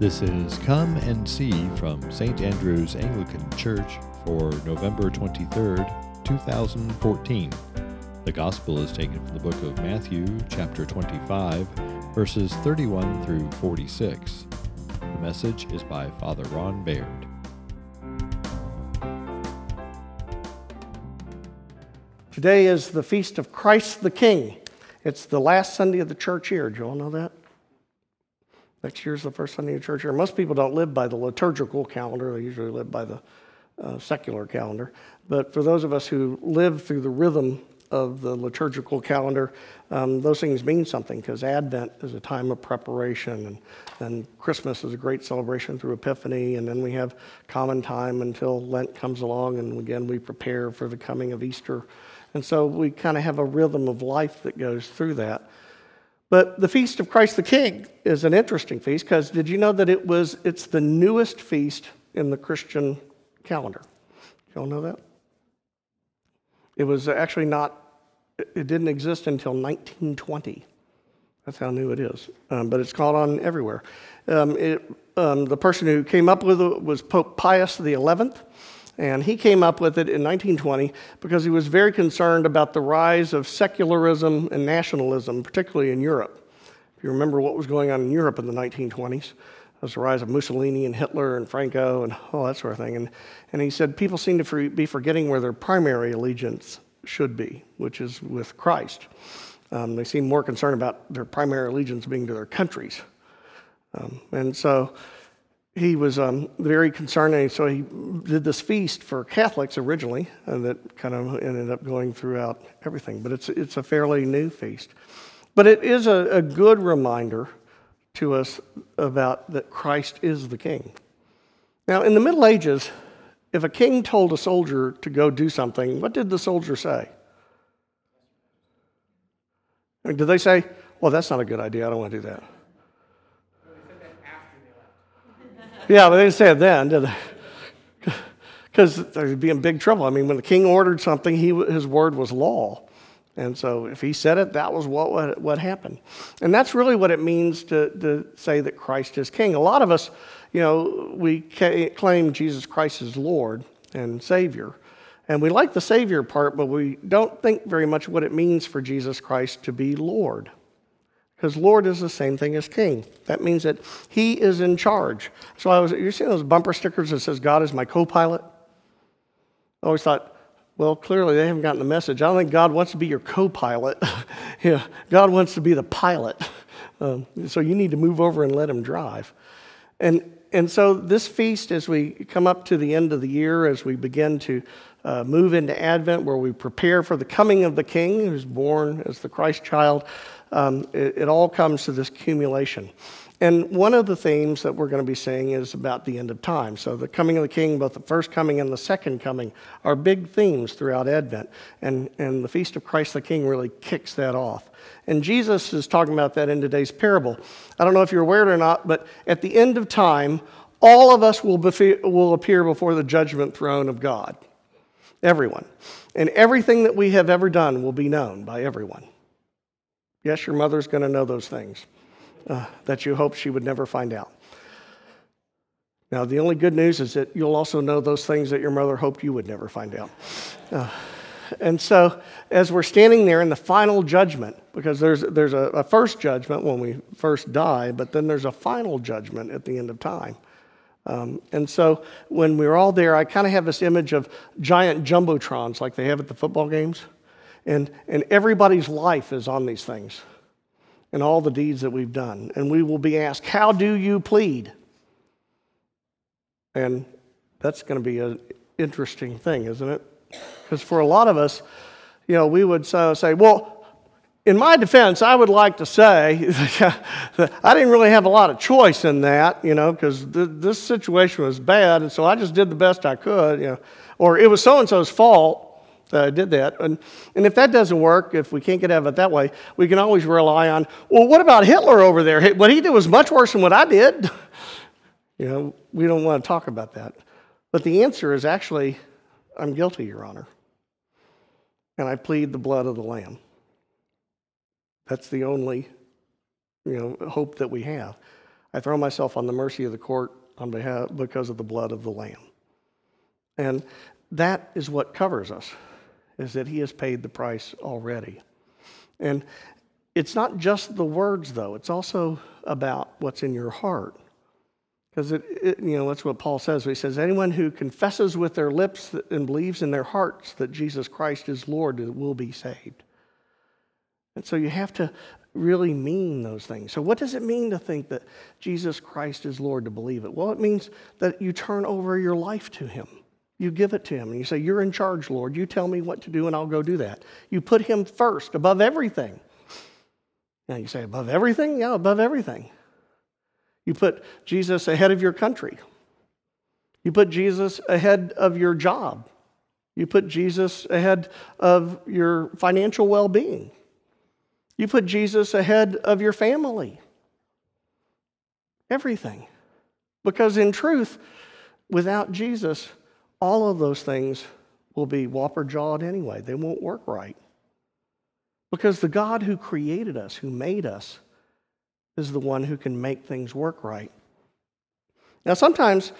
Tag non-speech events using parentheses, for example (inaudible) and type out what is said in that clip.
This is Come and See from St. Andrew's Anglican Church for November 23rd, 2014. The Gospel is taken from the book of Matthew, chapter 25, verses 31 through 46. The message is by Father Ron Baird. Today is the feast of Christ the King. It's the last Sunday of the church year. Do you all know that? Next year's the first Sunday of church year. Most people don't live by the liturgical calendar, they usually live by the uh, secular calendar. But for those of us who live through the rhythm of the liturgical calendar, um, those things mean something because Advent is a time of preparation, and, and Christmas is a great celebration through Epiphany, and then we have common time until Lent comes along, and again we prepare for the coming of Easter. And so we kind of have a rhythm of life that goes through that. But the Feast of Christ the King is an interesting feast because did you know that it was it's the newest feast in the Christian calendar? You all know that? It was actually not it didn't exist until 1920. That's how new it is. Um, but it's called on everywhere. Um, it, um, the person who came up with it was Pope Pius XI. And he came up with it in 1920 because he was very concerned about the rise of secularism and nationalism, particularly in Europe. If you remember what was going on in Europe in the 1920s, there was the rise of Mussolini and Hitler and Franco and all that sort of thing. And, and he said people seem to be forgetting where their primary allegiance should be, which is with Christ. Um, they seem more concerned about their primary allegiance being to their countries. Um, and so he was um, very concerned, and so he did this feast for Catholics originally, and that kind of ended up going throughout everything. But it's, it's a fairly new feast. But it is a, a good reminder to us about that Christ is the king. Now, in the Middle Ages, if a king told a soldier to go do something, what did the soldier say? Did they say, Well, that's not a good idea, I don't want to do that? Yeah, but they didn't say it then, did they? (laughs) Because they'd be in big trouble. I mean, when the king ordered something, he, his word was law. And so if he said it, that was what, what, what happened. And that's really what it means to, to say that Christ is king. A lot of us, you know, we claim Jesus Christ is Lord and Savior. And we like the Savior part, but we don't think very much what it means for Jesus Christ to be Lord. Because Lord is the same thing as King. That means that He is in charge. So I was, you see those bumper stickers that says, God is my co pilot? I always thought, well, clearly they haven't gotten the message. I don't think God wants to be your co pilot. (laughs) yeah, God wants to be the pilot. (laughs) Um, so you need to move over and let Him drive. And, and so this feast, as we come up to the end of the year, as we begin to uh, move into Advent, where we prepare for the coming of the King who's born as the Christ child, um, it, it all comes to this accumulation. And one of the themes that we're going to be seeing is about the end of time. So, the coming of the King, both the first coming and the second coming, are big themes throughout Advent. And, and the Feast of Christ the King really kicks that off. And Jesus is talking about that in today's parable. I don't know if you're aware or not, but at the end of time, all of us will, befe- will appear before the judgment throne of God. Everyone. And everything that we have ever done will be known by everyone. Yes, your mother's going to know those things uh, that you hope she would never find out. Now, the only good news is that you'll also know those things that your mother hoped you would never find out. Uh, and so, as we're standing there in the final judgment, because there's, there's a, a, first judgment when we first die, but then there's a final judgment at the end of time. Um, and so, when we're all there, I kind of have this image of giant jumbotrons like they have at the football games. And, and everybody's life is on these things and all the deeds that we've done. And we will be asked, How do you plead? And that's going to be an interesting thing, isn't it? Because for a lot of us, you know, we would say, Well, in my defense, I would like to say that (laughs) I didn't really have a lot of choice in that, you know, because th- this situation was bad, and so I just did the best I could, you know. Or it was so and so's fault, that I did that. And, and if that doesn't work, if we can't get out of it that way, we can always rely on, well, what about Hitler over there? What he did was much worse than what I did. (laughs) you know, we don't want to talk about that. But the answer is actually, I'm guilty, Your Honor. And I plead the blood of the Lamb. That's the only you know, hope that we have. I throw myself on the mercy of the court on behalf, because of the blood of the Lamb. And that is what covers us, is that He has paid the price already. And it's not just the words, though, it's also about what's in your heart. Because it, it, you know, that's what Paul says. He says, anyone who confesses with their lips and believes in their hearts that Jesus Christ is Lord will be saved. And so you have to really mean those things. So, what does it mean to think that Jesus Christ is Lord, to believe it? Well, it means that you turn over your life to Him. You give it to Him and you say, You're in charge, Lord. You tell me what to do and I'll go do that. You put Him first, above everything. Now, you say, Above everything? Yeah, above everything. You put Jesus ahead of your country. You put Jesus ahead of your job. You put Jesus ahead of your financial well being. You put Jesus ahead of your family. Everything. Because in truth, without Jesus, all of those things will be whopper jawed anyway. They won't work right. Because the God who created us, who made us, is the one who can make things work right. Now, sometimes